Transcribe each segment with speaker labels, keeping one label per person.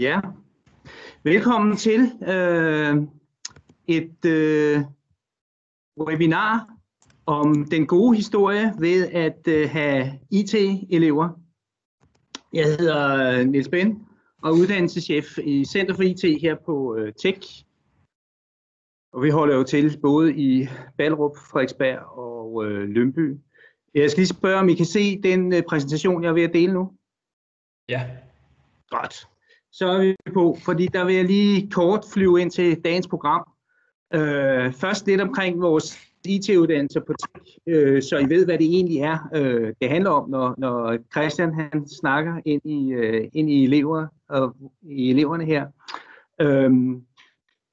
Speaker 1: Ja, velkommen til øh, et øh, webinar om den gode historie ved at øh, have IT-elever. Jeg hedder Niels Ben og er uddannelseschef i Center for IT her på øh, Tech. Og vi holder jo til både i Ballerup, Frederiksberg og øh, Lønby. Jeg skal lige spørge, om I kan se den øh, præsentation, jeg er ved at dele nu?
Speaker 2: Ja.
Speaker 1: Godt så er vi på, fordi der vil jeg lige kort flyve ind til dagens program. Øh, først lidt omkring vores IT-uddannelse på TIC, øh, så I ved, hvad det egentlig er, øh, det handler om, når, når Christian han snakker ind i, øh, ind i, elever, og i eleverne her. Øh,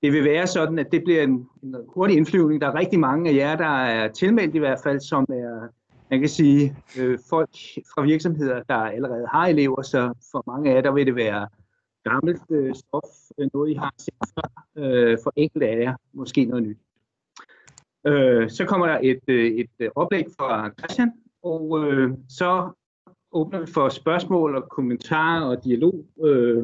Speaker 1: det vil være sådan, at det bliver en, en hurtig indflyvning. Der er rigtig mange af jer, der er tilmeldt i hvert fald, som er, man kan sige, øh, folk fra virksomheder, der allerede har elever, så for mange af jer, der vil det være gammelt øh, stof, øh, noget I har set før, øh, for enkelte af jer, måske noget nyt. Øh, så kommer der et, øh, et øh, oplæg fra Christian, og øh, så åbner vi for spørgsmål og kommentarer og dialog. Øh,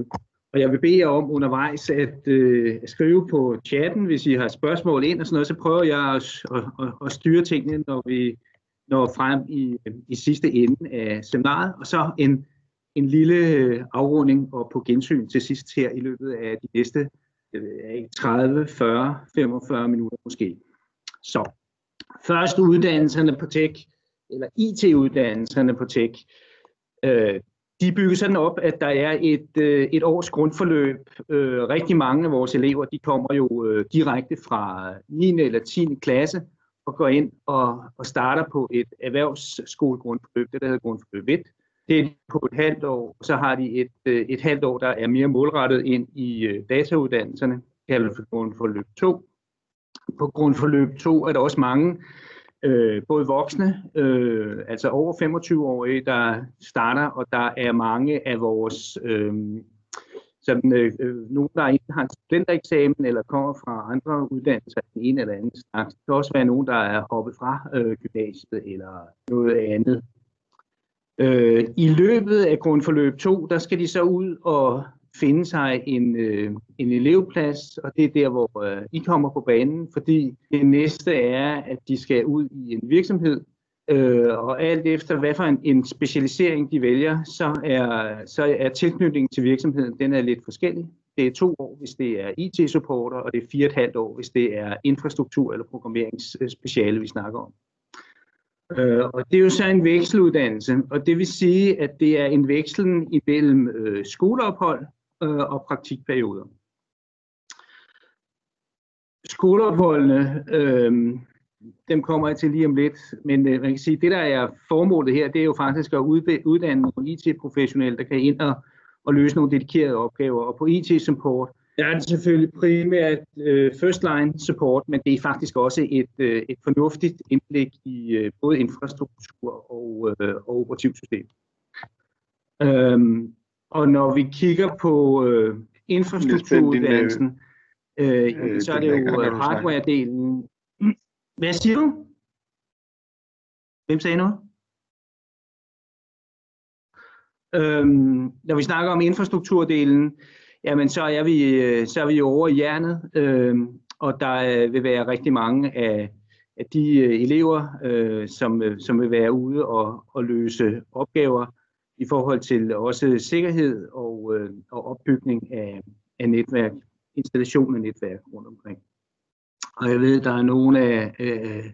Speaker 1: og jeg vil bede jer om undervejs at, øh, at skrive på chatten, hvis I har spørgsmål ind og sådan noget, så prøver jeg at, at, at, at styre tingene, når vi når frem i, øh, i sidste ende af seminaret. Og så en en lille øh, afrunding og på gensyn til sidst her i løbet af de næste 30, 40, 45 minutter måske. Så først uddannelserne på tech, eller IT-uddannelserne på tech, øh, de bygger sådan op, at der er et, øh, et års grundforløb. Øh, rigtig mange af vores elever, de kommer jo øh, direkte fra 9. eller 10. klasse og går ind og, og starter på et erhvervsskolegrundforløb, det der hedder grundforløb 1, det er på et halvt år, så har de et, øh, et halvt år, der er mere målrettet ind i øh, datauddannelserne, kaldet for grundforløb 2. På grundforløb 2 er der også mange, øh, både voksne, øh, altså over 25-årige, der starter, og der er mange af vores, øh, som, øh, øh nogen, der ikke har en studentereksamen eller kommer fra andre uddannelser, den ene eller anden slags. Det kan også være nogen, der er hoppet fra øh, gymnasiet eller noget andet. Øh, I løbet af grundforløb 2, der skal de så ud og finde sig en, øh, en elevplads, og det er der, hvor øh, I kommer på banen, fordi det næste er, at de skal ud i en virksomhed, øh, og alt efter hvad for en, en specialisering de vælger, så er, så er tilknytningen til virksomheden, den er lidt forskellig. Det er to år, hvis det er IT-supporter, og det er fire og et halvt år, hvis det er infrastruktur- eller programmeringsspeciale, vi snakker om. Øh, og det er jo så en vekseluddannelse, og det vil sige, at det er en vekslen imellem øh, skoleophold øh, og praktikperioder. Skoleopholdene, øh, dem kommer jeg til lige om lidt, men øh, man kan sige, det der er formålet her, det er jo faktisk at uddanne nogle IT-professionelle, der kan ind og, og løse nogle dedikerede opgaver. Og på IT-support, der er det selvfølgelig primært øh, first line support, men det er faktisk også et, øh, et fornuftigt indblik i øh, både infrastruktur og, øh, og operativsystem. Øhm, og når vi kigger på øh, infrastrukturuddannelsen, øh, øh, så er det jo øh, hardware-delen. Hvad siger du? Hvem sagde noget? Øhm, når vi snakker om infrastrukturdelen, jamen så er vi, øh, så er vi over i hjernet, øh, og der øh, vil være rigtig mange af, af de øh, elever, øh, som, som vil være ude og, og løse opgaver i forhold til også sikkerhed og, øh, og opbygning af, af netværk, installation af netværk rundt omkring. Og jeg ved, der er nogle af, øh,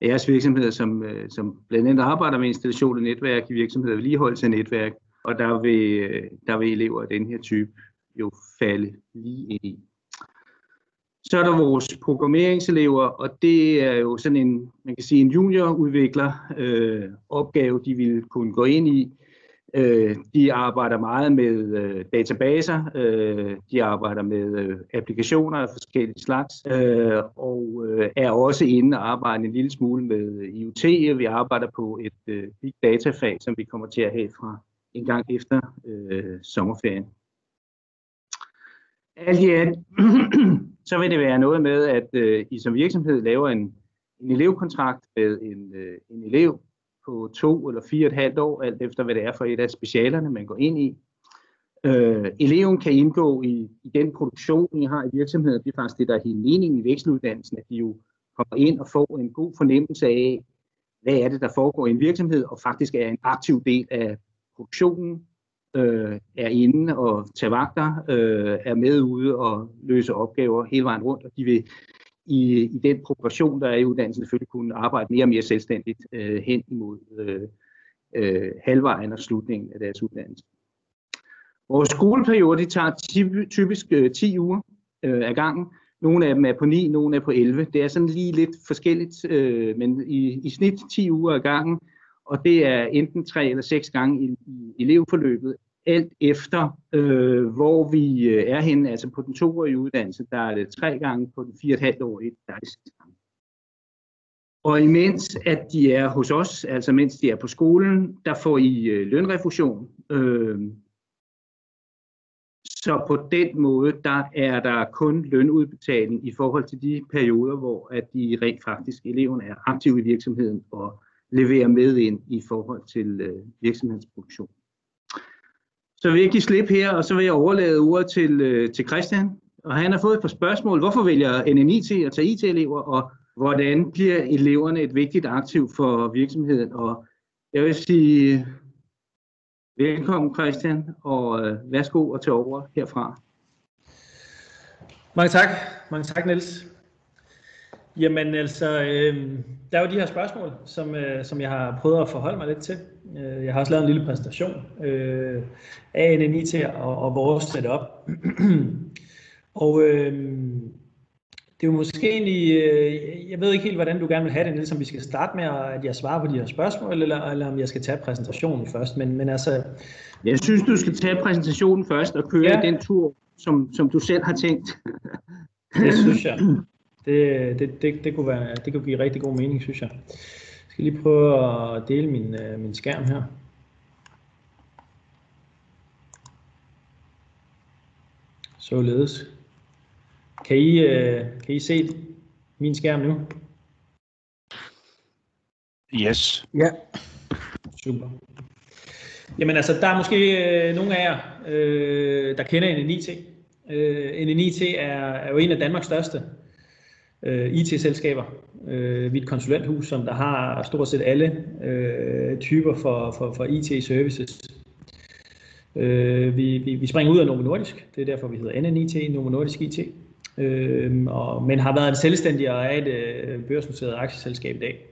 Speaker 1: af jeres virksomheder, som, som blandt andet arbejder med installation af netværk i virksomheder, vedligeholdelse af netværk, og der vil, der vil elever af den her type jo falde lige ind i. Så er der vores programmeringselever, og det er jo sådan en, man kan sige, en juniorudvikler øh, opgave, de vil kunne gå ind i. Øh, de arbejder meget med øh, databaser, øh, de arbejder med øh, applikationer af forskellige slags, øh, og øh, er også inde og arbejder en lille smule med IoT. Vi arbejder på et øh, big data-fag, som vi kommer til at have fra en gang efter øh, sommerferien. Alt i alt, så vil det være noget med, at øh, I som virksomhed laver en, en elevkontrakt med en, øh, en elev på to eller fire og et halvt år, alt efter hvad det er for et af specialerne, man går ind i. Øh, eleven kan indgå i, i den produktion, I har i virksomheden. Det er faktisk det, der er hele meningen i vekseluddannelsen, at de jo kommer ind og får en god fornemmelse af, hvad er det, der foregår i en virksomhed, og faktisk er en aktiv del af produktionen, øh, er inde og tager vagter, øh, er med ude og løse opgaver hele vejen rundt, og de vil i, i den progression, der er i uddannelsen, selvfølgelig kunne arbejde mere og mere selvstændigt øh, hen imod øh, øh, halvvejen og slutningen af deres uddannelse. Vores skoleperiode de tager typisk øh, 10 uger øh, ad gangen. Nogle af dem er på 9, nogle er på 11. Det er sådan lige lidt forskelligt, øh, men i, i snit 10 uger ad gangen, og det er enten tre eller seks gange i, i elevforløbet, alt efter øh, hvor vi øh, er henne. Altså på den toårige uddannelse, der er det tre gange, på den fire og et halvt år, der er det seks gange. Og imens at de er hos os, altså mens de er på skolen, der får I øh, lønrefusion. Øh, så på den måde, der er der kun lønudbetaling i forhold til de perioder, hvor at de rent faktisk, eleven er aktiv i virksomheden og leverer med ind i forhold til øh, virksomhedsproduktion. Så vil jeg give slip her, og så vil jeg overlade ordet til, øh, til Christian. Og han har fået et par spørgsmål. Hvorfor vælger NNIT at tage IT-elever, og hvordan bliver eleverne et vigtigt aktiv for virksomheden? Og jeg vil sige, velkommen Christian, og øh, værsgo at tage over herfra.
Speaker 2: Mange tak. Mange tak, Niels. Jamen altså, øh, der er jo de her spørgsmål, som, øh, som jeg har prøvet at forholde mig lidt til. Øh, jeg har også lavet en lille præsentation øh, af NNIT og, og vores setup. og øh, det er jo måske egentlig, øh, jeg ved ikke helt, hvordan du gerne vil have det, Niels, om vi skal starte med, at jeg svarer på de her spørgsmål, eller, eller om jeg skal tage præsentationen først. Men, men altså...
Speaker 1: Jeg synes, du skal tage præsentationen først og køre ja. den tur, som, som du selv har tænkt.
Speaker 2: det synes jeg. Det, det, det, det, kunne være, det kunne give rigtig god mening, synes jeg. Jeg skal lige prøve at dele min, øh, min skærm her. Således. Kan I, øh, kan I se min skærm nu?
Speaker 1: Yes.
Speaker 2: Ja. Super. Jamen altså, der er måske øh, nogle af jer, øh, der kender NNIT. Øh, NNIT er, er jo en af Danmarks største øh, IT-selskaber. Øh, vi er et konsulenthus, som der har stort set alle øh, typer for, for, for IT-services. Øh, vi, vi, vi springer ud af Novo Nordisk, det er derfor, vi hedder NNIT, Novo Nordisk IT. Øh, og, men har været en selvstændig og er et øh, børsnoteret aktieselskab i dag.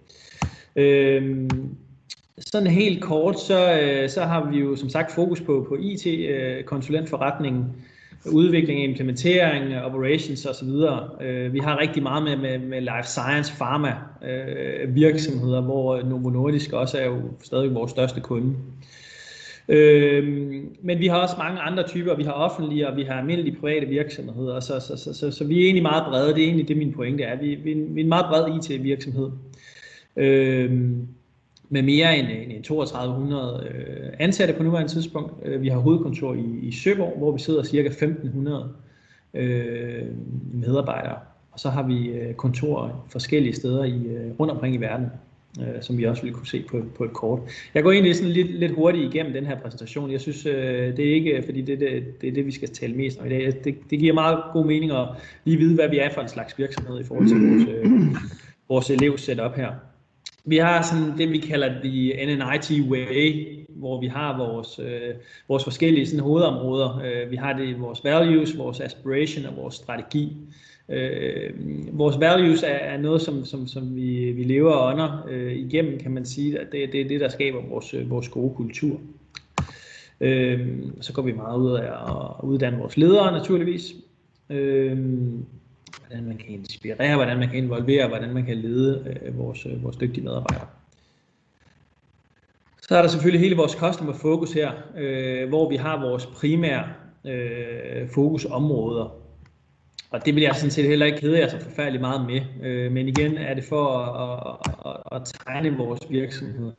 Speaker 2: Øh, sådan helt kort, så, øh, så har vi jo som sagt fokus på, på IT-konsulentforretningen, øh, udvikling, implementering, operations osv. Øh, vi har rigtig meget med, med, med life science, pharma øh, virksomheder, hvor Novo Nordisk også er jo stadig vores største kunde. Øh, men vi har også mange andre typer. Vi har offentlige, og vi har almindelige private virksomheder. Så, så, så, så, så vi er egentlig meget brede. Det er egentlig det, min pointe er. Vi, vi, vi er en meget bred IT-virksomhed. Øh, med mere end, end 3200 øh, ansatte på nuværende tidspunkt. Øh, vi har hovedkontor i, i Søborg, hvor vi sidder cirka 1500 øh, medarbejdere. Og så har vi øh, kontorer forskellige steder i, øh, rundt omkring i verden, øh, som vi også vil kunne se på, på et kort. Jeg går egentlig sådan lidt, lidt hurtigt igennem den her præsentation. Jeg synes, øh, det er ikke, fordi det, det, det er det, vi skal tale mest om i dag. Det, det giver meget god mening at lige vide, hvad vi er for en slags virksomhed i forhold til vores, øh, vores elev setup her. Vi har sådan det, vi kalder de NNIT Way, hvor vi har vores, øh, vores forskellige sådan, hovedområder. Øh, vi har det vores values, vores aspiration og vores strategi. Øh, vores values er, er noget, som, som, som vi, vi lever under øh, igennem, kan man sige. Det, det er det, der skaber vores, øh, vores gode kultur. Øh, så går vi meget ud af at uddanne vores ledere, naturligvis. Øh, hvordan man kan inspirere, hvordan man kan involvere, hvordan man kan lede øh, vores, øh, vores dygtige medarbejdere. Så er der selvfølgelig hele vores customer focus her, øh, hvor vi har vores primære øh, fokusområder. Og det vil jeg sådan set heller ikke kede jer så forfærdeligt meget med. Øh, men igen er det for at, at, at, at tegne vores virksomhed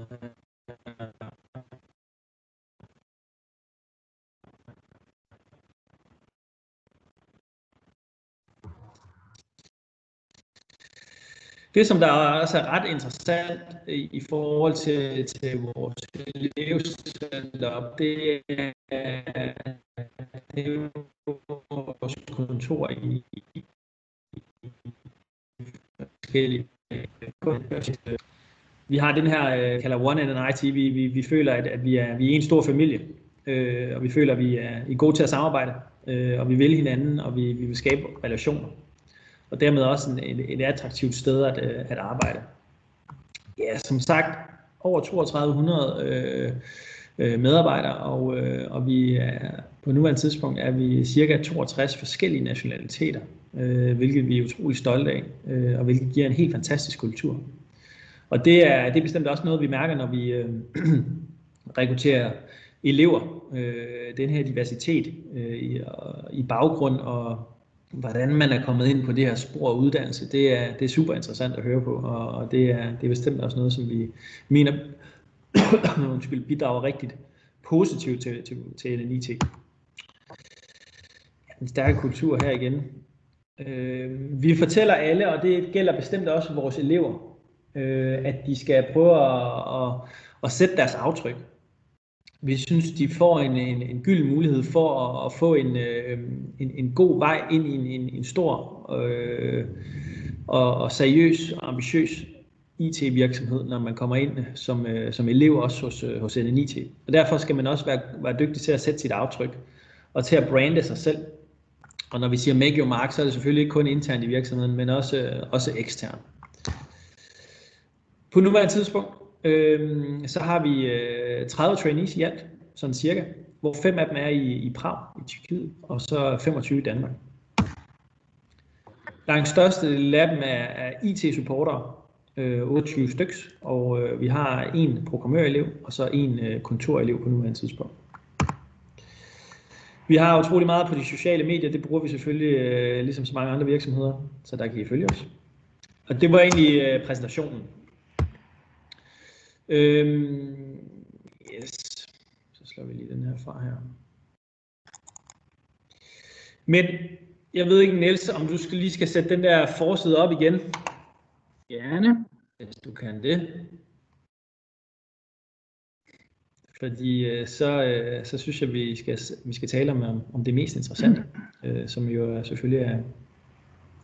Speaker 2: Det, som der også er ret interessant i forhold til, til vores elevsetup, det er, det er vores kontor i, i forskellige vi har den her, øh, kalder One and an IT, vi, vi, vi føler, at, at vi, er, vi er en stor familie, øh, og vi føler, at vi er, I er gode til at samarbejde, øh, og vi vil hinanden, og vi, vi vil skabe relationer. Og dermed også en, et, et attraktivt sted at, øh, at arbejde. Ja, som sagt, over 3200 øh, øh, medarbejdere, og, øh, og vi er, på nuværende tidspunkt er vi cirka 62 forskellige nationaliteter, øh, hvilket vi er utrolig stolte af, øh, og hvilket giver en helt fantastisk kultur. Og det er, det er bestemt også noget, vi mærker, når vi øh, rekrutterer elever. Øh, den her diversitet øh, i, i baggrund og hvordan man er kommet ind på det her spor af uddannelse, det er, det er super interessant at høre på, og, og det, er, det er bestemt også noget, som vi mener undskyld, bidrager rigtigt positivt til, til, til NNIT. En stærk kultur her igen. Øh, vi fortæller alle, og det gælder bestemt også vores elever, øh, at de skal prøve at, at, at sætte deres aftryk. Vi synes, de får en, en, en gyld mulighed for at, at få en, øh, en, en god vej ind i en, en, en stor øh, og, og seriøs og ambitiøs IT-virksomhed, når man kommer ind som, øh, som elev også hos, øh, hos NNIT. Og derfor skal man også være, være dygtig til at sætte sit aftryk og til at brande sig selv. Og når vi siger make your mark, så er det selvfølgelig ikke kun internt i virksomheden, men også, øh, også eksternt. På nuværende tidspunkt, øh, så har vi øh, 30 trainees i alt, sådan cirka, hvor fem af dem er i, i Prag, i Tyrkiet, og så 25 i Danmark. Langt største af dem er, er IT-supportere, øh, 28 styks, og øh, vi har en programmørelev, og så en øh, kontorelev på nuværende tidspunkt. Vi har utrolig meget på de sociale medier, det bruger vi selvfølgelig øh, ligesom så mange andre virksomheder, så der kan I følge os. Og det var egentlig øh, præsentationen. Øhm, yes. Så slår vi lige den her fra her. Men jeg ved ikke, Niels, om du skal lige skal sætte den der forside op igen.
Speaker 1: Gerne.
Speaker 2: Hvis du kan det. Fordi øh, så, øh, så synes jeg, vi skal, vi skal tale om, om det mest interessante, øh, som jo selvfølgelig er,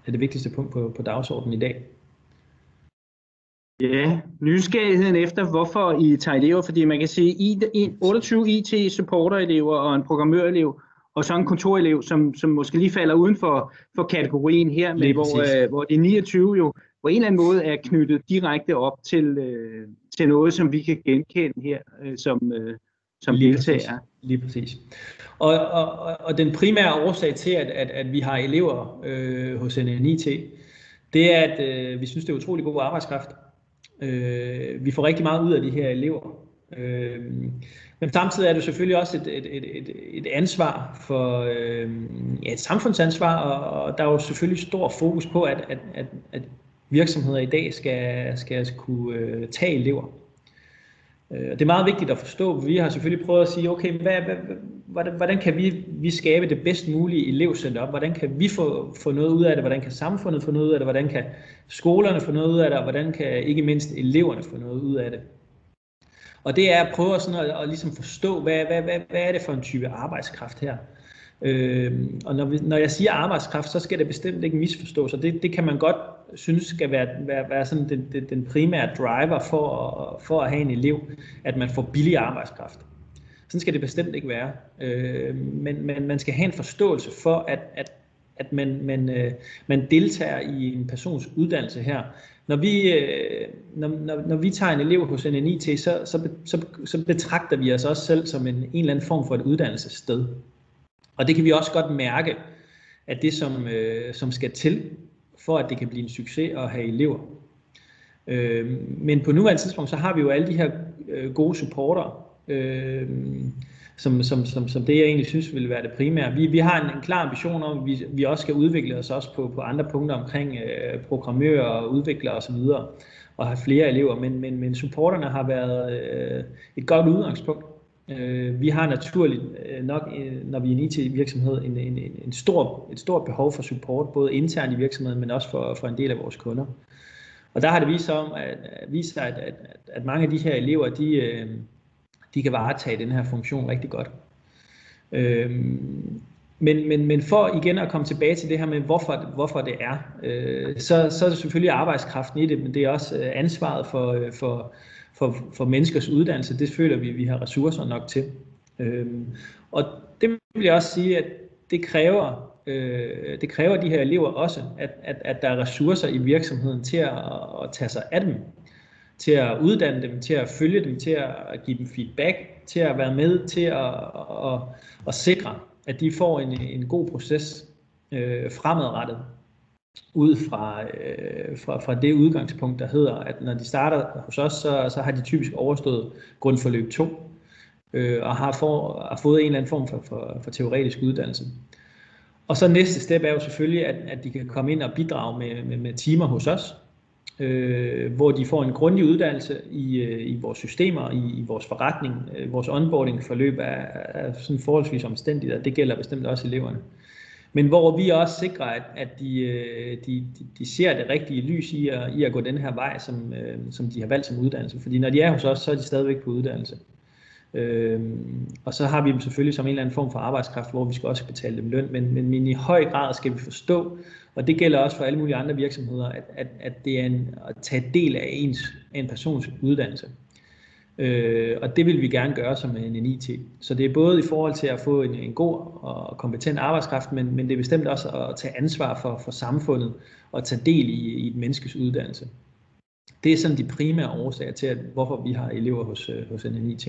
Speaker 2: er det vigtigste punkt på, på dagsordenen i dag.
Speaker 1: Ja, nysgerrigheden efter, hvorfor I tager elever, fordi man kan sige, 28 IT-supporter-elever og en programmørelev, og så en kontorelev, som, som måske lige falder uden for, for kategorien her, men hvor, øh, hvor de 29 jo på en eller anden måde er knyttet direkte op til, øh, til noget, som vi kan genkende her øh, som, øh, som lige deltager. Præcis.
Speaker 2: Lige præcis. Og, og, og den primære årsag til, at, at, at vi har elever øh, hos NNIT, det er, at øh, vi synes, det er utrolig god arbejdskraft. Øh, vi får rigtig meget ud af de her elever. Øh, men samtidig er det selvfølgelig også et, et, et, et, et ansvar for øh, ja, et samfundsansvar, og, og der er jo selvfølgelig stor fokus på, at, at, at, at virksomheder i dag skal, skal kunne øh, tage elever. Øh, det er meget vigtigt at forstå. Vi har selvfølgelig prøvet at sige, okay, hvad, hvad, hvordan, hvordan kan vi, vi skabe det bedst mulige elevcenter Hvordan kan vi få, få noget ud af det? Hvordan kan samfundet få noget ud af det? Hvordan kan skolerne få noget ud af det? Og hvordan kan ikke mindst eleverne få noget ud af det? Og det er at prøve at, sådan at, at ligesom forstå, hvad, hvad, hvad, hvad er det for en type arbejdskraft her? Øh, og når, vi, når jeg siger arbejdskraft, så skal det bestemt ikke misforstås, og det, det kan man godt synes skal være, være, være sådan den, den, den primære driver for, for at have en elev, at man får billig arbejdskraft. Sådan skal det bestemt ikke være. Øh, men, men man skal have en forståelse for, at, at, at man, man, øh, man deltager i en persons uddannelse her. Når vi, øh, når, når, når vi tager en elev hos NNIT, så, så, så, så betragter vi os også selv som en, en eller anden form for et uddannelsessted. Og det kan vi også godt mærke, at det som, øh, som skal til, for at det kan blive en succes at have elever. Øh, men på nuværende tidspunkt, så har vi jo alle de her øh, gode supporter, øh, som, som, som, som det jeg egentlig synes ville være det primære. Vi, vi har en, en klar ambition om, at vi, vi også skal udvikle os også på, på andre punkter omkring øh, programmører og udviklere osv., og, og have flere elever, men, men, men supporterne har været øh, et godt udgangspunkt. Øh, vi har naturligt øh, nok, øh, når vi er en IT-virksomhed, en, en, en stor, et stort behov for support, både internt i virksomheden, men også for, for en del af vores kunder. Og der har det vist sig, om, at, vist sig at, at, at mange af de her elever, de, øh, de kan varetage den her funktion rigtig godt. Øhm, men, men, men for igen at komme tilbage til det her med, hvorfor, hvorfor det er, øh, så, så er det selvfølgelig arbejdskraften i det, men det er også øh, ansvaret for, øh, for, for, for menneskers uddannelse. Det føler vi, vi har ressourcer nok til. Øhm, og det vil jeg også sige, at det kræver, øh, det kræver de her elever også, at, at, at der er ressourcer i virksomheden til at, at tage sig af dem, til at uddanne dem, til at følge dem, til at give dem feedback, til at være med til at, at, at, at sikre, at de får en, en god proces øh, fremadrettet ud fra, øh, fra, fra det udgangspunkt, der hedder, at når de starter hos os, så, så har de typisk overstået grundforløb 2, øh, og har, for, har fået en eller anden form for, for, for teoretisk uddannelse. Og så næste step er jo selvfølgelig, at, at de kan komme ind og bidrage med, med, med timer hos os, øh, hvor de får en grundig uddannelse i, øh, i vores systemer, i, i vores forretning. Øh, vores onboarding-forløb er, er sådan forholdsvis omstændigt, og det gælder bestemt også eleverne. Men hvor vi også sikrer, at, at de, øh, de, de ser det rigtige lys i at, i at gå den her vej, som, øh, som de har valgt som uddannelse. Fordi når de er hos os, så er de stadigvæk på uddannelse. Øh, og så har vi dem selvfølgelig som en eller anden form for arbejdskraft, hvor vi skal også betale dem løn, men, men, men i høj grad skal vi forstå, og det gælder også for alle mulige andre virksomheder, at, at, at det er en, at tage del af ens, af en persons uddannelse. Øh, og det vil vi gerne gøre som en, en IT. Så det er både i forhold til at få en, en god og kompetent arbejdskraft, men, men det er bestemt også at tage ansvar for, for samfundet og tage del i, i et menneskes uddannelse. Det er sådan de primære årsager til, at, hvorfor vi har elever hos, øh, hos NNIT.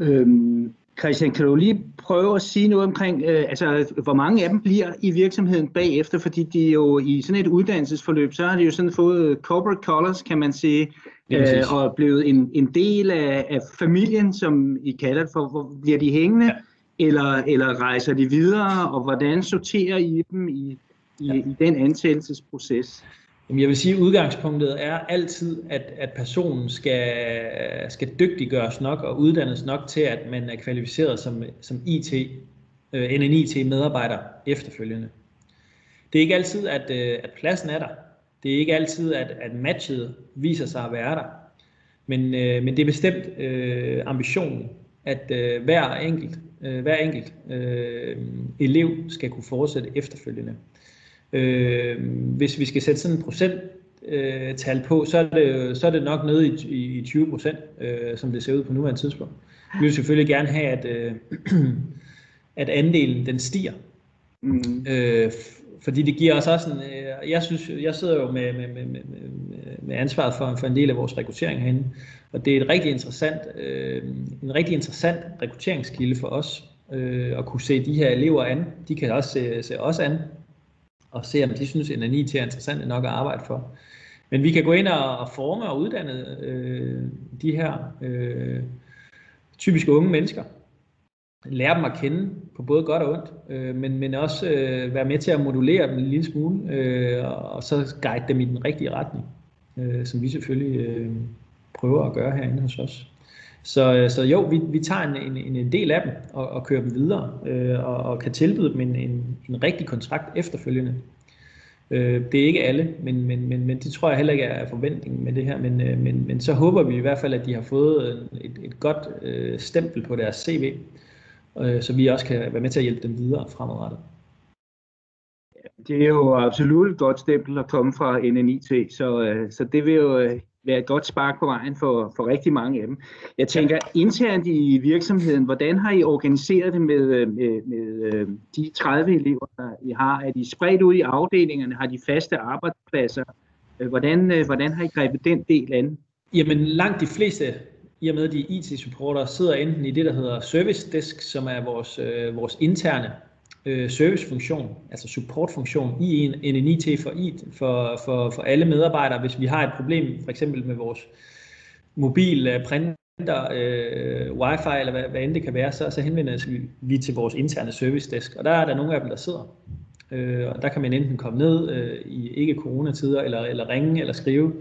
Speaker 1: Øhm, Christian, kan du lige prøve at sige noget omkring, øh, altså hvor mange af dem bliver i virksomheden bagefter, fordi de jo i sådan et uddannelsesforløb, så har de jo sådan fået corporate colors, kan man sige, øh, og blevet en, en del af, af familien, som I kalder det for. Hvor bliver de hængende, ja. eller, eller rejser de videre, og hvordan sorterer I dem i, i, ja. i den ansættelsesproces?
Speaker 2: Jamen jeg vil sige, at udgangspunktet er altid, at, at personen skal, skal dygtiggøres nok og uddannes nok til, at man er kvalificeret som, som IT, øh, NNIT-medarbejder efterfølgende. Det er ikke altid, at, øh, at pladsen er der. Det er ikke altid, at, at matchet viser sig at være der. Men, øh, men det er bestemt øh, ambitionen, at øh, hver enkelt, øh, hver enkelt øh, elev skal kunne fortsætte efterfølgende. Øh, hvis vi skal sætte sådan en procent øh, tal på, så er, det, så er det nok nede i, i 20 procent, øh, som det ser ud på nuværende tidspunkt. Vi vil selvfølgelig gerne have, at, øh, at andelen den stiger. Mm. Øh, fordi det giver os også en, øh, jeg synes, jeg sidder jo med, med, med, med, med ansvaret for, for en del af vores rekruttering herinde, og det er et rigtig interessant, øh, en rigtig interessant rekrutteringskilde for os, øh, at kunne se de her elever an. De kan også se, se os an, og se, om de synes, at NNIT er interessant nok at arbejde for. Men vi kan gå ind og forme og uddanne øh, de her øh, typiske unge mennesker. Lære dem at kende på både godt og ondt, øh, men, men også øh, være med til at modulere dem en lille smule, øh, og så guide dem i den rigtige retning, øh, som vi selvfølgelig øh, prøver at gøre herinde hos os. Så, øh, så jo, vi, vi tager en, en, en del af dem og, og kører dem videre, øh, og, og kan tilbyde dem en, en, en rigtig kontrakt efterfølgende. Øh, det er ikke alle, men, men, men, men det tror jeg heller ikke er forventningen med det her. Men, øh, men, men så håber vi i hvert fald, at de har fået et, et godt øh, stempel på deres CV, øh, så vi også kan være med til at hjælpe dem videre fremadrettet.
Speaker 1: Det er jo absolut et godt stempel at komme fra NNIT, så, øh, så det vil jo øh, være et godt spark på vejen for, for rigtig mange af dem. Jeg tænker internt i virksomheden, hvordan har I organiseret det med, øh, med, med øh, de 30 elever, der I har? Er de spredt ud i afdelingerne? Har de faste arbejdspladser? Øh, hvordan, hvordan har I grebet den del an?
Speaker 2: Jamen langt de fleste, i og med de IT-supporter, sidder enten i det, der hedder Service Desk, som er vores, øh, vores interne øh, servicefunktion, altså supportfunktion i en, en IT for, IT for, for, for alle medarbejdere. Hvis vi har et problem, for eksempel med vores mobil øh, printer, øh, wifi eller hvad, hvad end det kan være, så, så henvender vi til vores interne service desk, og der er der nogle af dem, der sidder. Øh, og der kan man enten komme ned øh, i ikke coronatider, eller, eller ringe, eller skrive,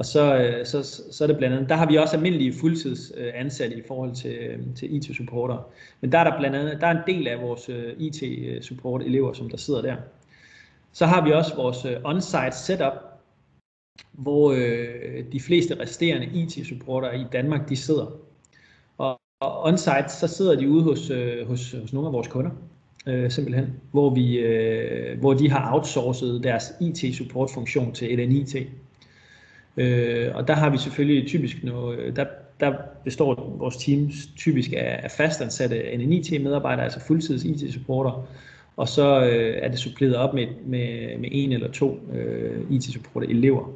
Speaker 2: og så, øh, så, så er det blandt andet, der har vi også almindelige fuldtidsansatte i forhold til, øh, til IT-supporter. Men der er der blandt andet, der er en del af vores øh, IT-support elever, som der sidder der. Så har vi også vores on-site setup, hvor øh, de fleste resterende IT-supporter i Danmark, de sidder. Og, og on-site, så sidder de ude hos, øh, hos, hos nogle af vores kunder, øh, simpelthen, hvor, vi, øh, hvor de har outsourcet deres IT-support-funktion til et IT. Øh, og der har vi selvfølgelig typisk noget, øh, der, der består vores team typisk af, af fastansatte NNIT-medarbejdere, altså fuldtids IT-supporter, og så øh, er det suppleret op med, med, med en eller to øh, IT-supporter-elever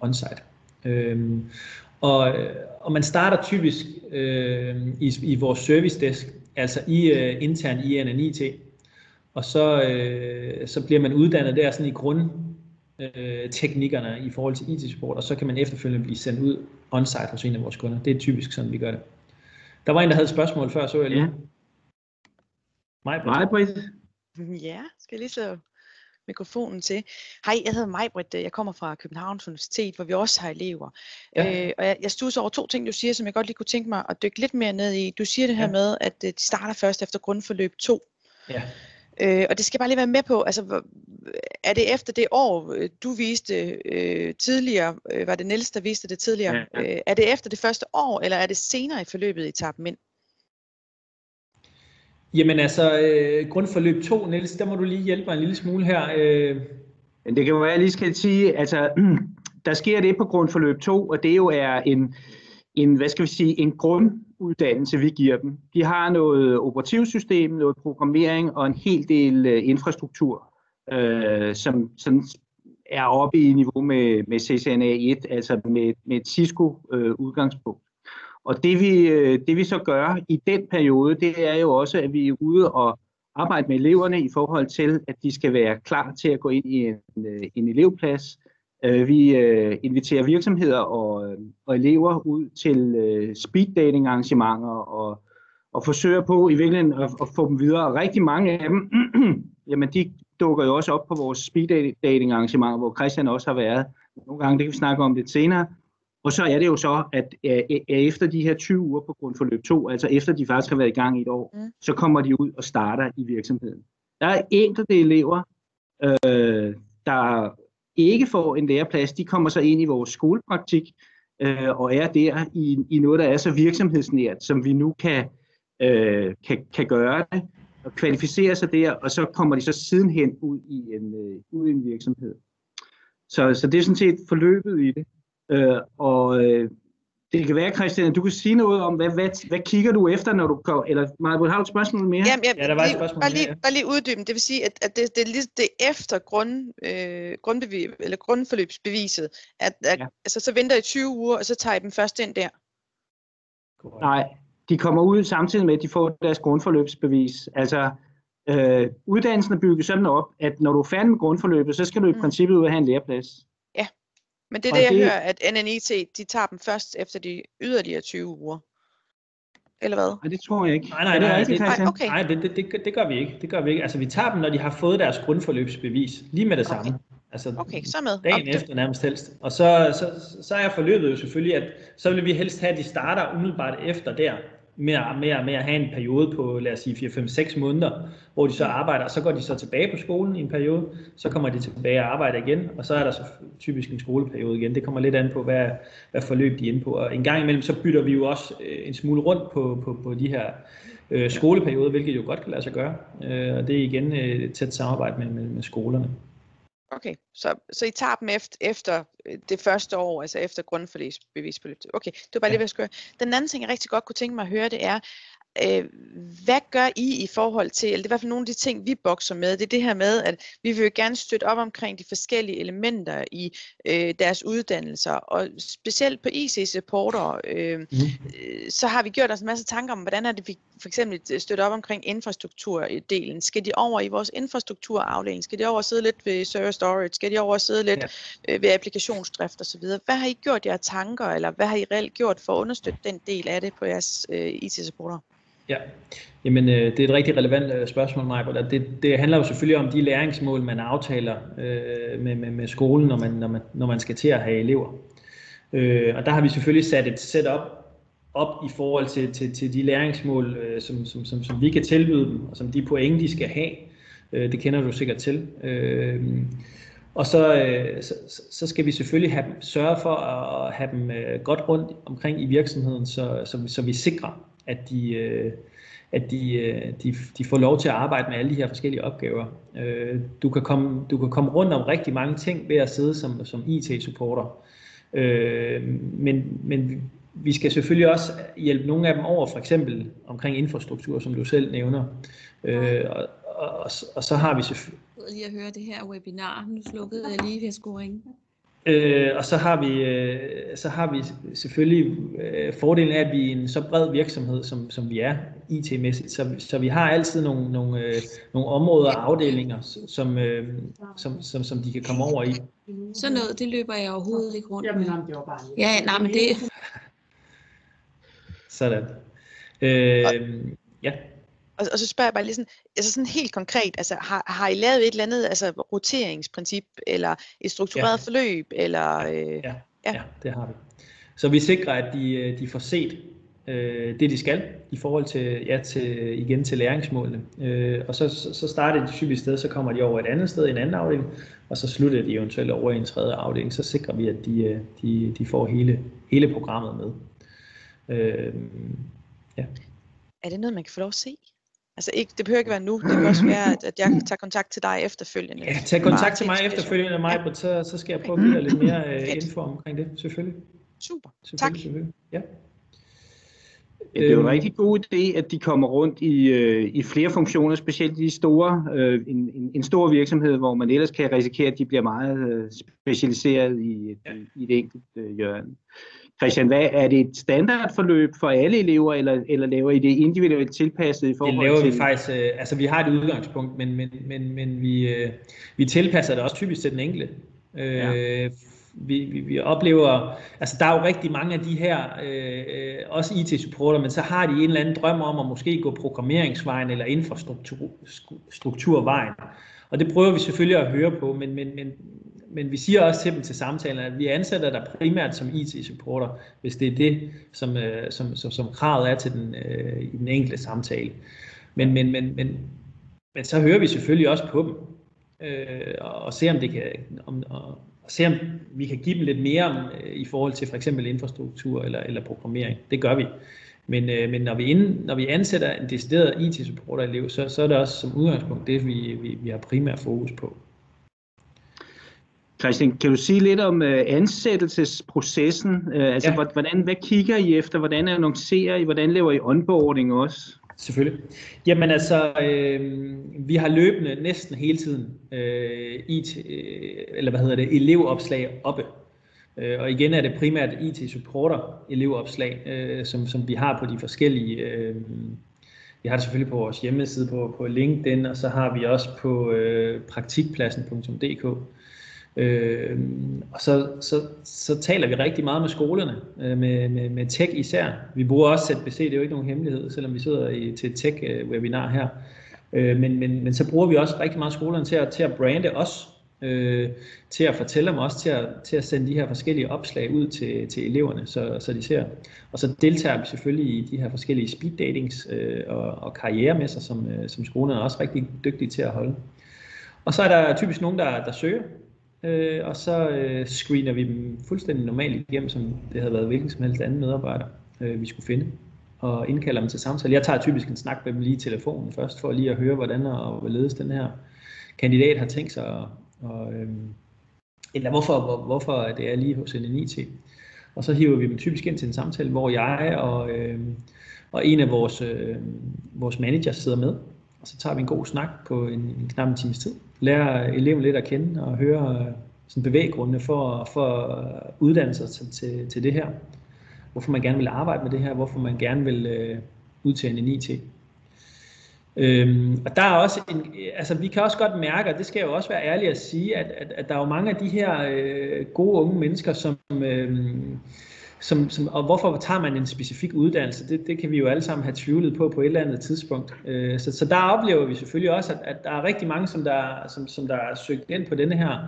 Speaker 2: on-site. Øhm, og, øh, og man starter typisk øh, i, i vores service desk, altså i øh, intern i NNIT, og så, øh, så bliver man uddannet der sådan i grund, øh, i forhold til IT-support, og så kan man efterfølgende blive sendt ud on-site hos en af vores kunder. Det er typisk sådan, vi gør det. Der var en, der havde et spørgsmål før, så jeg lige. Ja.
Speaker 1: Mig, Britt.
Speaker 3: Ja, skal jeg lige så mikrofonen til. Hej, jeg hedder Majbrit, jeg kommer fra Københavns Universitet, hvor vi også har elever. Ja. Øh, og jeg, jeg stusser over to ting, du siger, som jeg godt lige kunne tænke mig at dykke lidt mere ned i. Du siger det her ja. med, at øh, de starter først efter grundforløb 2. Ja. Øh, og det skal jeg bare lige være med på. Altså, er det efter det år, øh, du viste øh, tidligere, øh, var det Niels, der viste det tidligere, ja, ja. Øh, er det efter det første år, eller er det senere i forløbet, I tager dem ind?
Speaker 2: Jamen altså, øh, grundforløb 2, Niels, der må du lige hjælpe mig en lille smule her. Øh.
Speaker 1: Men det kan jo være, jeg lige skal sige, altså, der sker det på grundforløb 2, og det jo er en, en, hvad skal vi sige, en uddannelse, vi giver dem. De har noget operativsystem, noget programmering og en hel del øh, infrastruktur, øh, som sådan er oppe i niveau med, med CCNA 1, altså med, med et Cisco-udgangspunkt. Øh, og det vi, øh, det vi så gør i den periode, det er jo også, at vi er ude og arbejde med eleverne i forhold til, at de skal være klar til at gå ind i en, øh, en elevplads. Øh, vi inviterer virksomheder og, og elever ud til speed dating arrangementer og, og forsøger på i virkeligheden at, at få dem videre. Og rigtig mange af dem, jamen de dukker jo også op på vores speed dating arrangementer, hvor Christian også har været. Nogle gange, det kan vi snakke om lidt senere. Og så er det jo så, at efter de her 20 uger på grundforløb 2, altså efter de faktisk har været i gang i et år, mm. så kommer de ud og starter i virksomheden. Der er enkelte elever, øh, der ikke får en læreplads, de kommer så ind i vores skolepraktik, øh, og er der i, i noget, der er så virksomhedsnært, som vi nu kan, øh, kan, kan gøre det, og kvalificere sig der, og så kommer de så sidenhen ud i en, øh, ud i en virksomhed. Så, så det er sådan set forløbet i det. Øh, og øh, det kan være, Christian, at du kan sige noget om, hvad, hvad, hvad kigger du efter, når du går, eller Maja, har du et spørgsmål mere?
Speaker 3: Jamen, jamen, ja, der var et spørgsmål bare lige, mere. Bare lige uddyben, det vil sige, at, at det, det, er lige, det er efter grund, øh, grundbevis, eller grundforløbsbeviset, at, at ja. altså, så venter I 20 uger, og så tager I dem først ind der.
Speaker 1: Nej, de kommer ud samtidig med, at de får deres grundforløbsbevis. Altså, øh, uddannelsen er bygget sådan op, at når du er færdig med grundforløbet, så skal du i mm. princippet ud og have en læreplads.
Speaker 3: Men det er det, jeg det... hører, at NNIT, de tager dem først efter de yderligere 20 uger. Eller hvad?
Speaker 1: Nej, det tror jeg ikke.
Speaker 2: Nej, nej, nej, det, det, nej, okay. nej det, det, det, det, gør vi ikke. Det gør vi ikke. Altså, vi tager dem, når de har fået deres grundforløbsbevis. Lige med det okay. samme. Altså,
Speaker 3: okay, så med.
Speaker 2: Dagen okay. efter nærmest helst. Og så, så, så er forløbet jo selvfølgelig, at så vil vi helst have, at de starter umiddelbart efter der med, med, med at have en periode på, lad os sige, 4-5-6 måneder, hvor de så arbejder, og så går de så tilbage på skolen i en periode, så kommer de tilbage og arbejder igen, og så er der så typisk en skoleperiode igen. Det kommer lidt an på, hvad, hvad forløb de er inde på. Og en gang imellem, så bytter vi jo også øh, en smule rundt på, på, på de her øh, skoleperioder, hvilket jo godt kan lade sig gøre. Øh, og det er igen øh, et tæt samarbejde med, med, med skolerne.
Speaker 3: Okay, så, så I tager dem efter, efter øh, det første år, altså efter grundforlæsbevisbeløb. Okay, det var bare lige, hvad jeg skulle høre. Den anden ting, jeg rigtig godt kunne tænke mig at høre, det er, øh, hvad gør I i forhold til, eller det er i hvert fald nogle af de ting, vi bokser med, det er det her med, at vi vil jo gerne støtte op omkring de forskellige elementer i øh, deres uddannelser, og specielt på IC-supporter, øh, mm. så har vi gjort os en masse tanker om, hvordan er det, vi for eksempel støtter op omkring infrastrukturdelen. Skal de over i vores infrastrukturafdeling? Skal de over og sidde lidt ved server storage? Skal de over og sidde lidt ja. øh, ved applikationsdrift osv.? Hvad har I gjort jer tanker, eller hvad har I reelt gjort for at understøtte den del af det på jeres øh, IT-supporter?
Speaker 2: Ja, Jamen, øh, det er et rigtig relevant øh, spørgsmål, Michael. Det, det handler jo selvfølgelig om de læringsmål, man aftaler øh, med, med, med skolen, når man, når, man, når man skal til at have elever. Øh, og der har vi selvfølgelig sat et setup op i forhold til, til, til de læringsmål, øh, som, som, som, som vi kan tilbyde dem, og som de point, de skal have. Øh, det kender du sikkert til. Øh, og så, øh, så, så skal vi selvfølgelig have, sørge for at have dem øh, godt rundt omkring i virksomheden, så, så, så vi sikrer, at de, øh, at de, øh, de, de får lov til at arbejde med alle de her forskellige opgaver. Øh, du, kan komme, du kan komme rundt om rigtig mange ting ved at sidde som, som IT-supporter. Øh, men, men vi skal selvfølgelig også hjælpe nogle af dem over, for eksempel omkring infrastruktur, som du selv nævner. Øh, og, og, og så har vi selvfølgelig...
Speaker 4: Jeg lige at høre det her webinar. Nu slukkede jeg lige, jeg skulle ringe.
Speaker 2: Øh, og så har vi øh, så har vi selvfølgelig øh, fordelen af at vi er en så bred virksomhed som, som vi er IT-mæssigt, så, så vi har altid nogle, nogle, øh, nogle områder og afdelinger, som, øh, som, som, som de kan komme over i.
Speaker 4: Så noget, det løber jeg overhovedet ikke rundt med.
Speaker 5: jamen, det var bare
Speaker 4: Ja, nej, men det,
Speaker 2: Sådan. Øh, ja.
Speaker 3: Og, og så spørger jeg bare lige sådan, altså sådan helt konkret, altså har, har I lavet et eller andet altså roteringsprincip, eller et struktureret
Speaker 2: Ja.
Speaker 3: forløb, eller... Øh,
Speaker 2: Ja,
Speaker 3: Ja.
Speaker 2: ja, det har vi. Så vi sikrer, at de, øh, de får set øh, det, de skal, i forhold til, ja, til, igen til læringsmålene. Øh, og så, så så starter de typisk sted, så kommer de over et andet sted, i en anden afdeling, og så slutter de eventuelt over i en tredje afdeling. Så sikrer vi, at de, øh, de, de får hele, hele programmet med. Øh,
Speaker 3: Er det noget, man kan få lov at se? Altså ikke, det behøver ikke være nu, det kan også være, at, jeg tager kontakt til dig efterfølgende.
Speaker 2: ja, tag kontakt til mig efterfølgende, Majbrit, så, så skal jeg prøve at give dig lidt mere øh, info omkring det, selvfølgelig.
Speaker 3: Super,
Speaker 2: selvfølgelig
Speaker 3: tak.
Speaker 2: Selvfølgelig. Ja.
Speaker 1: Ja, det er jo en
Speaker 2: Øhm.
Speaker 1: rigtig god idé, at de kommer rundt i, øh, i flere funktioner, specielt i de store, øh, en, en, en stor virksomhed, hvor man ellers kan risikere, at de bliver meget øh, specialiseret i
Speaker 2: Ja.
Speaker 1: i et enkelt øh, hjørne. Christian, hvad, er det et standardforløb for alle elever, eller, eller laver I det individuelt tilpasset i
Speaker 2: Det
Speaker 1: forhold
Speaker 2: laver
Speaker 1: til...
Speaker 2: vi faktisk, øh, altså vi har et udgangspunkt, men, men, men, men vi, øh, vi tilpasser det også typisk til den enkelte. Øh,
Speaker 1: Ja.
Speaker 2: vi, vi, vi oplever, altså der er jo rigtig mange af de her, øh, også IT-supporter, men så har de en eller anden drøm om at måske gå programmeringsvejen eller infrastrukturvejen. Og det prøver vi selvfølgelig at høre på, men, men, men, men vi siger også til dem til samtalen, at vi ansætter dig primært som IT-supporter, hvis det er det, som, øh, som, som, som kravet er til den, øh, i den enkelte samtale. Men, men, men, men, men så hører vi selvfølgelig også på dem, øh, og, og se om det kan, om, og, og se om vi kan give dem lidt mere øh, i forhold til for eksempel infrastruktur eller, eller programmering. Det gør vi. Men, øh, men når, vi ind, når vi ansætter en decideret IT-supporter-elev, så, så er det også som udgangspunkt det, vi, vi, vi har primær fokus på.
Speaker 1: Christian, kan du sige lidt om øh, ansættelsesprocessen? Øh, altså,
Speaker 2: Ja.
Speaker 1: hvordan, hvad kigger I efter? Hvordan annoncerer I? Hvordan laver I onboarding også?
Speaker 2: Selvfølgelig. Jamen altså, øh, vi har løbende næsten hele tiden øh, IT, øh, eller hvad hedder det, elevopslag oppe. Øh, og igen er det primært IT-supporter elevopslag, øh, som, som vi har på de forskellige, øh, vi har det selvfølgelig på vores hjemmeside på, på LinkedIn, og så har vi også på øh, praktikpladsen.dk. Øh, og så, så, så taler vi rigtig meget med skolerne, øh, med, med, med tech især. Vi bruger også ZBC, det er jo ikke nogen hemmelighed, selvom vi sidder i, til et tech-webinar øh, her. Øh, men, men, men så bruger vi også rigtig meget skolerne til at, til at brande os, øh, til at fortælle dem også, til at, til at sende de her forskellige opslag ud til, til eleverne, så, så de ser. Og så deltager vi selvfølgelig i de her forskellige speed datings øh, og, og karrieremesser, som, øh, som skolerne er også rigtig dygtige til at holde. Og så er der typisk nogen, der, der søger, øh, og så øh, screener vi dem fuldstændig normalt igennem, som det havde været hvilken som helst anden medarbejder, øh, vi skulle finde, og indkalder dem til samtale. Jeg tager typisk en snak med dem lige i telefonen først, for lige at høre, hvordan og hvorledes den her kandidat har tænkt sig, og, og, øh, eller hvorfor, hvor, hvorfor det er lige hos NNIT. Og så hiver vi dem typisk ind til en samtale, hvor jeg og, øh, og en af vores, øh, vores managers sidder med, og så tager vi en god snak på en, en knap en times tid. Lærer eleven lidt at kende og høre øh, sådan bevæggrundene for, for at uddanne sig til, til, til det her. Hvorfor man gerne vil arbejde med det her, hvorfor man gerne vil øh, udtænde en IT. Øhm, og der er også en, altså vi kan også godt mærke, og det skal jeg jo også være ærlig at sige, at, at, at der er jo mange af de her øh, gode unge mennesker, som, øh, som, som, og hvorfor tager man en specifik uddannelse, det, det kan vi jo alle sammen have tvivlet på på et eller andet tidspunkt. Øh, så, så der oplever vi selvfølgelig også, at, at der er rigtig mange, som der, som, som der er søgt ind på denne her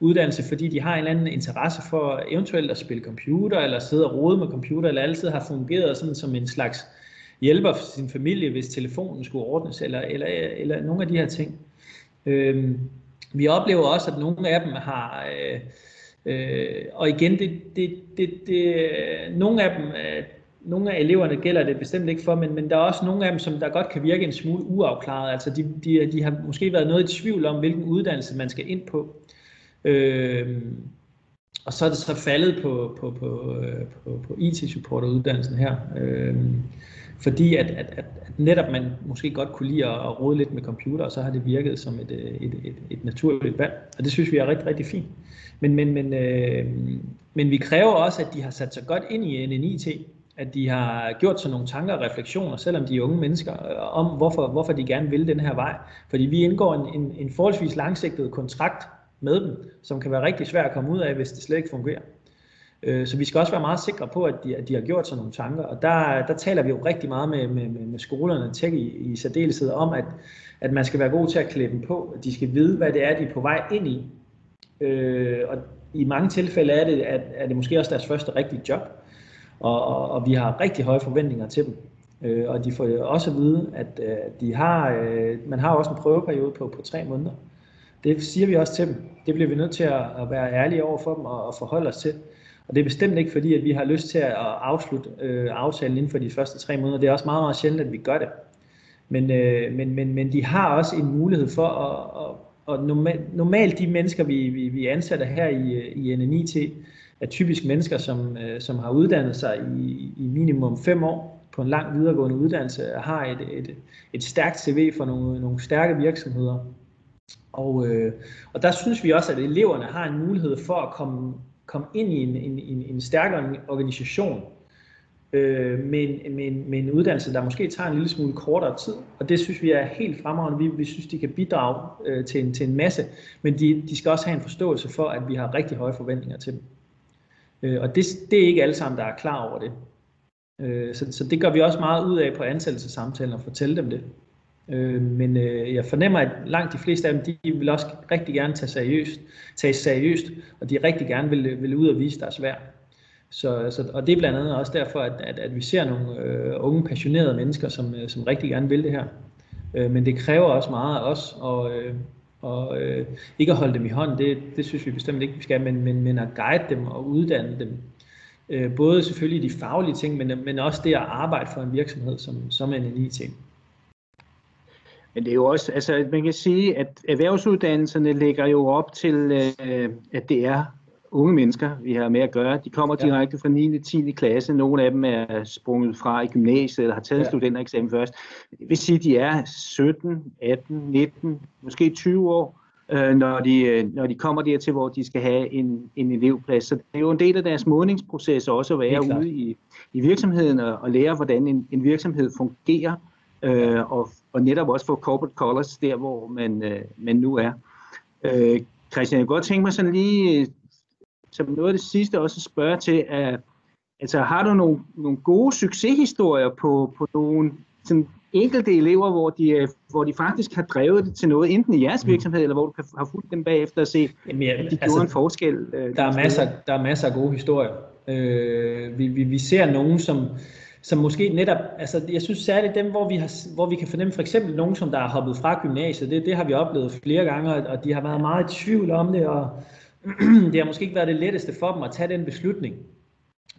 Speaker 2: uddannelse, fordi de har en eller anden interesse for eventuelt at spille computer, eller sidde og rode med computer, eller altid har fungeret sådan som en slags hjælper for sin familie, hvis telefonen skulle ordnes, eller, eller, eller nogle af de her ting. Øh, vi oplever også, at nogle af dem har, øh, øh, og igen, det, det, det, det, nogle af dem, øh, nogle af eleverne gælder det bestemt ikke for, men, men der er også nogle af dem, som der godt kan virke en smule uafklaret. Altså de, de, de har måske været noget i tvivl om, hvilken uddannelse man skal ind på. Øh, og så er det så faldet på, på, på, øh, på, på IT-supporteruddannelsen her. Øh, fordi at, at, at, at netop man måske godt kunne lide at, at rode lidt med computer, og så har det virket som et, øh, et, et, et naturligt valg. Og det synes vi er rigtig, rigtig fint. Men, men, men, øh, men vi kræver også, at de har sat sig godt ind i NNIT, at de har gjort sig nogle tanker og refleksioner, selvom de er unge mennesker, øh, om hvorfor, hvorfor de gerne vil den her vej. Fordi vi indgår en, en, en forholdsvis langsigtet kontrakt med dem, som kan være rigtig svært at komme ud af, hvis det slet ikke fungerer. Øh, så vi skal også være meget sikre på, at de, at de har gjort sig nogle tanker. Og der, der taler vi jo rigtig meget med, med, med skolerne, tech i, i særdeleshed, om, at, at man skal være god til at klæde dem på. At de skal vide, hvad det er, de er på vej ind i. Øh, og i mange tilfælde er det, at, er det måske også deres første rigtige job. Og, og, og vi har rigtig høje forventninger til dem. Øh, og de får også at vide, at øh, de har, øh, man har også en prøveperiode på, på tre måneder. Det siger vi også til dem. Det bliver vi nødt til at, at være ærlige over for dem og, og forholde os til. Og det er bestemt ikke fordi, at vi har lyst til at afslutte øh, aftalen inden for de første tre måneder. Det er også meget, meget sjældent, at vi gør det. Men, øh, men, men, men de har også en mulighed for at, at og normalt, normalt de mennesker, vi, vi, vi ansætter her i, i NNIT, er typisk mennesker, som, øh, som har uddannet sig i, i minimum fem år på en lang videregående uddannelse, har et, et, et stærkt CV for nogle, nogle stærke virksomheder. Og, øh, og der synes vi også, at eleverne har en mulighed for at komme komme ind i en, en, en, en stærkere organisation øh, med, en, med, en, med en uddannelse, der måske tager en lille smule kortere tid. Og det synes vi er helt fremragende. Vi, vi synes, de kan bidrage øh, til, en, til en masse, men de, de skal også have en forståelse for, at vi har rigtig høje forventninger til dem. Øh, og det, det er ikke alle sammen, der er klar over det. Øh, så, så det gør vi også meget ud af på ansættelsessamtalen og fortælle dem det. Øh, men øh, jeg fornemmer, at langt de fleste af dem, de vil også rigtig gerne tage seriøst, tage seriøst, og de rigtig gerne vil, vil ud og vise deres værd. Så, så, og det er blandt andet også derfor, at, at, at vi ser nogle øh, unge, passionerede mennesker, som, øh, som rigtig gerne vil det her. Øh, men det kræver også meget af os, og, øh, og øh, ikke at holde dem i hånden, det, det synes vi bestemt ikke, vi skal, men, men, men at guide dem og uddanne dem. Øh, både selvfølgelig de faglige ting, men, men også det at arbejde for en virksomhed som, som en IT.
Speaker 1: Men det er jo også, altså man kan sige, at erhvervsuddannelserne lægger jo op til, øh, at det er unge mennesker, vi har med at gøre. De kommer direkte ja. fra 9. og 10. klasse. Nogle af dem er sprunget fra i gymnasiet eller har taget ja. en studentereksamen først. Det vil sige, at de er 17, 18, 19, måske 20 år, øh, når, de, øh, når de kommer dertil, hvor de skal have en, en elevplads. Så det er jo en del af deres modningsproces også at være ude i, i virksomheden og, og lære, hvordan en, en virksomhed fungerer øh, og, og netop også få corporate colors der, hvor man, øh, man nu er. Øh, Christian, jeg kunne godt tænke mig sådan lige, som noget af det sidste også at spørge til, at, altså har du nogle, nogle gode succeshistorier på, på nogle sådan enkelte elever, hvor de, øh, hvor de faktisk har drevet det til noget, enten i jeres mm. virksomhed, mm. eller hvor du kan, har fulgt dem bagefter og se, Jamen, ja, at de altså, gjorde en forskel?
Speaker 2: Øh, der, er masser, der er masser af gode historier. Øh, vi, vi, vi ser nogen, som, som måske netop, altså jeg synes særligt dem, hvor vi, har, hvor vi kan fornemme for eksempel nogen, som der er hoppet fra gymnasiet, det, det har vi oplevet flere gange, og de har været meget i tvivl om det, og det har måske ikke været det letteste for dem at tage den beslutning.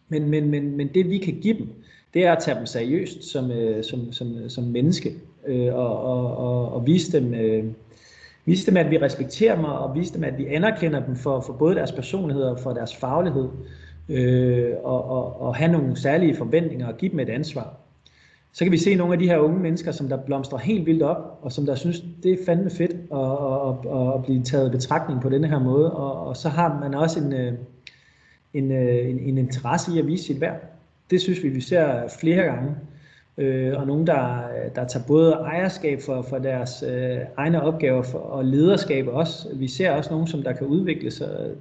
Speaker 2: Men, men, men, men det vi kan give dem, det er at tage dem seriøst som, øh, som, som, som menneske, øh, og, og, og, og vise dem, øh, vise dem, at vi respekterer dem, og vise dem, at vi anerkender dem for, for både deres personlighed og for deres faglighed øh, og, og, og have nogle særlige forventninger og give dem et ansvar. Så kan vi se nogle af de her unge mennesker, som der blomstrer helt vildt op, og som der synes, det er fandme fedt at, at, at, at blive taget i betragtning på denne her måde. Og, og så har man også en, øh, en, øh, en, en interesse i at vise sit værd. Det synes vi, vi ser flere gange. Øh, og nogen, der, der tager både ejerskab for, for deres øh, egne opgaver for, og lederskab også. Vi ser også nogen, som der kan udvikle sig,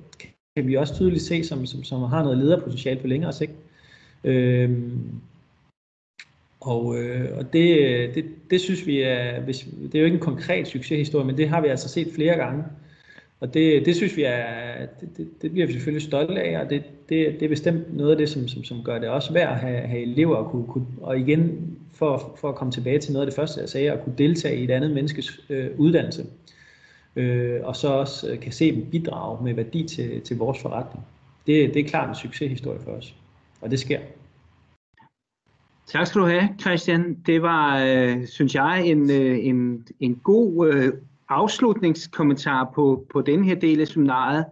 Speaker 2: kan vi også tydeligt se, som, som, som har noget lederpotentiale på længere sigt. Øhm, og, øh, og det, det, det synes vi er, hvis, det er jo ikke en konkret succeshistorie, men det har vi altså set flere gange. Og det, det synes vi er, det, det, det bliver vi selvfølgelig stolte af, og det, det, det er bestemt noget af det, som, som, som gør det også værd at have, have elever, og, kunne, kunne, og igen, for, for at komme tilbage til noget af det første, jeg sagde, at kunne deltage i et andet menneskes øh, uddannelse øh, øh, og så også øh, kan se dem bidrage med værdi til, til vores forretning. Det, det er klart en succeshistorie for os, og det sker.
Speaker 1: Tak skal du have, Christian. Det var, øh, synes jeg, en, øh, en, en god øh, afslutningskommentar på, på den her del af seminaret.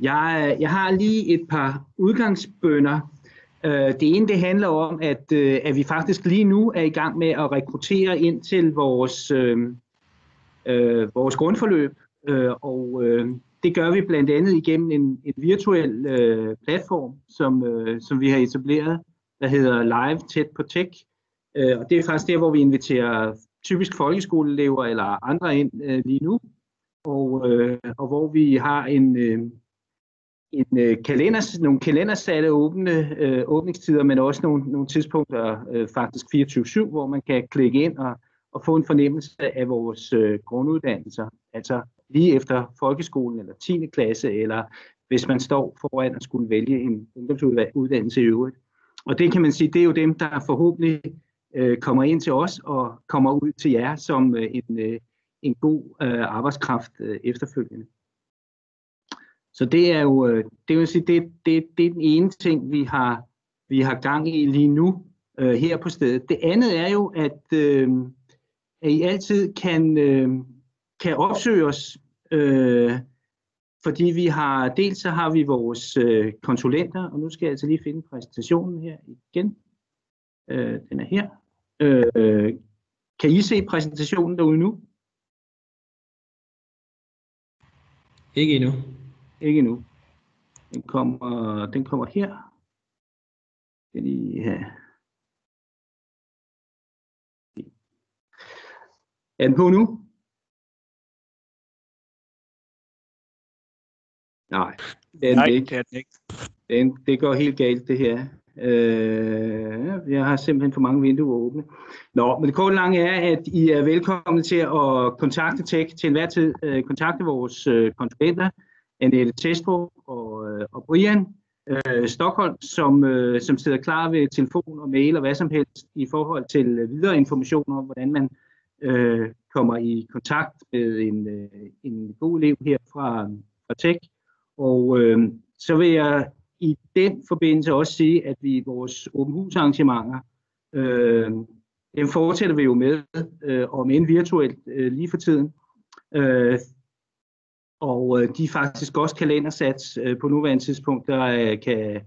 Speaker 1: Jeg, øh, jeg har lige et par udgangsbønder. Øh, det ene det handler om, at, øh, at vi faktisk lige nu er i gang med at rekruttere ind til vores, øh, øh, vores grundforløb. Øh, og øh, det gør vi blandt andet igennem en, en virtuel øh, platform, som, øh, som vi har etableret, der hedder Live Tæt på Tech. Øh, og det er faktisk der, hvor vi inviterer typisk folkeskoleelever eller andre ind øh, lige nu, og, øh, og hvor vi har en, øh, en øh, kalender, nogle kalendersatte åbne øh, åbningstider, men også nogle, nogle tidspunkter, øh, faktisk 24-7, hvor man kan klikke ind og, og få en fornemmelse af vores øh, grunduddannelser. Altså lige efter folkeskolen eller 10. klasse, eller hvis man står foran at skulle vælge en ungdomsuddannelse i øvrigt. Og det kan man sige, det er jo dem, der forhåbentlig øh, kommer ind til os og kommer ud til jer som øh, en, øh, en god øh, arbejdskraft øh, efterfølgende. Så det er jo, øh, det vil sige, det, det, det er den ene ting, vi har, vi har gang i lige nu øh, her på stedet. Det andet er jo, at, øh, at I altid kan, øh, kan opsøge os, øh, fordi vi har, dels så har vi vores øh, konsulenter, og nu skal jeg altså lige finde præsentationen her igen. Øh, den er her. Øh, kan I se præsentationen derude nu?
Speaker 2: Ikke endnu.
Speaker 1: Ikke endnu. Den kommer, den kommer her. Skal lige have. Er den på nu? Nej, det er
Speaker 5: Nej,
Speaker 1: ikke.
Speaker 5: det er den ikke.
Speaker 1: Den, det går helt galt, det her. Øh, jeg har simpelthen for mange vinduer åbne. Nå, men det korte lange er, at I er velkomne til at kontakte Tech til enhver tid. Øh, kontakte vores øh, konsulenter, Annette Testrup og, øh, og Brian øh, Stockholm, som, øh, som sidder klar ved telefon og mail og hvad som helst i forhold til øh, videre information om, hvordan man øh, kommer i kontakt med en, øh, en god elev her fra, fra Tech. Og øh, så vil jeg i den forbindelse også sige, at vi i vores åben hus arrangementer, øh, dem fortsætter vi jo med, øh, om end virtuelt øh, lige for tiden. Øh, og øh, de er faktisk også kalendersat øh, på nuværende tidspunkt, der øh, kan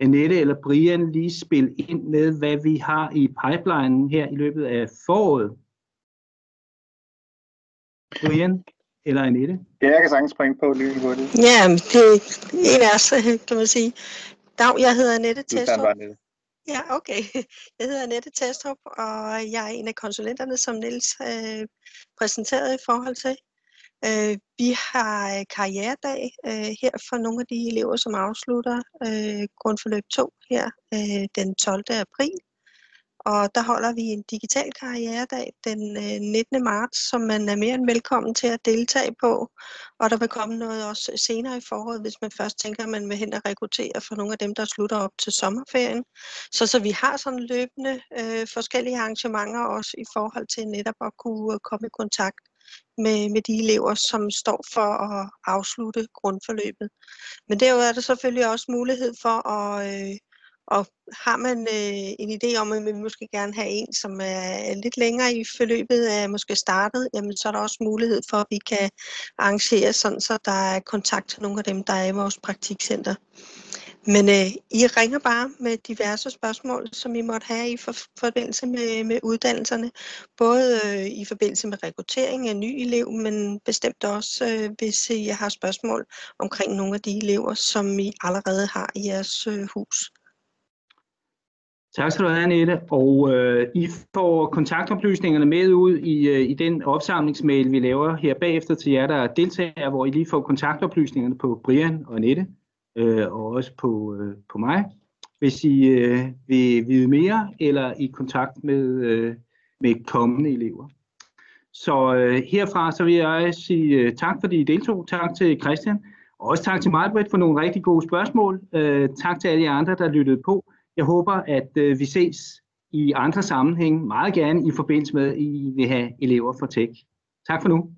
Speaker 1: Annette eller Brian lige spille ind med, hvad vi har i pipelinen her i løbet af foråret. Brian eller Annette?
Speaker 5: Ja, jeg kan sagtens springe på lige hurtigt.
Speaker 6: Ja, det er en af os, kan man sige. Dag, jeg hedder Annette Testrup.
Speaker 5: bare ned.
Speaker 6: Ja, okay. Jeg hedder Annette Testrup, og jeg er en af konsulenterne, som Niels øh, præsenterede i forhold til. Øh, vi har karrieredag øh, her for nogle af de elever, som afslutter øh, grundforløb 2 her øh, den 12. april. Og der holder vi en digital karrieredag den øh, 19. marts, som man er mere end velkommen til at deltage på. Og der vil komme noget også senere i foråret, hvis man først tænker, at man vil hen og rekruttere for nogle af dem, der slutter op til sommerferien. Så, så vi har sådan løbende øh, forskellige arrangementer også i forhold til netop at kunne øh, komme i kontakt med, med de elever, som står for at afslutte grundforløbet. Men derudover er der selvfølgelig også mulighed for at, øh, og har man øh, en idé om, at man måske gerne have en, som er lidt længere i forløbet, er måske startet, jamen så er der også mulighed for, at vi kan arrangere sådan, så der er kontakt til nogle af dem, der er i vores praktikcenter. Men øh, I ringer bare med diverse spørgsmål, som I måtte have i for, forbindelse med, med uddannelserne. Både øh, i forbindelse med rekruttering af ny elev, men bestemt også, øh, hvis øh, I har spørgsmål omkring nogle af de elever, som I allerede har i jeres øh, hus.
Speaker 1: Tak skal du have, Annette. Og øh, I får kontaktoplysningerne med ud i, øh, i den opsamlingsmail, vi laver her bagefter til jer, der deltager, hvor I lige får kontaktoplysningerne på Brian og Annette, øh, og også på, øh, på mig, hvis I øh, vil vide mere, eller i kontakt med, øh, med kommende elever. Så øh, herfra så vil jeg sige øh, tak, fordi I deltog. Tak til Christian. Og også tak til mig, Britt, for nogle rigtig gode spørgsmål. Øh, tak til alle jer andre, der lyttede på. Jeg håber, at øh, vi ses i andre sammenhæng, meget gerne i forbindelse med, at I vil have elever for tech. Tak for nu.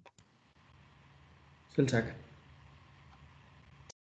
Speaker 2: Selv tak.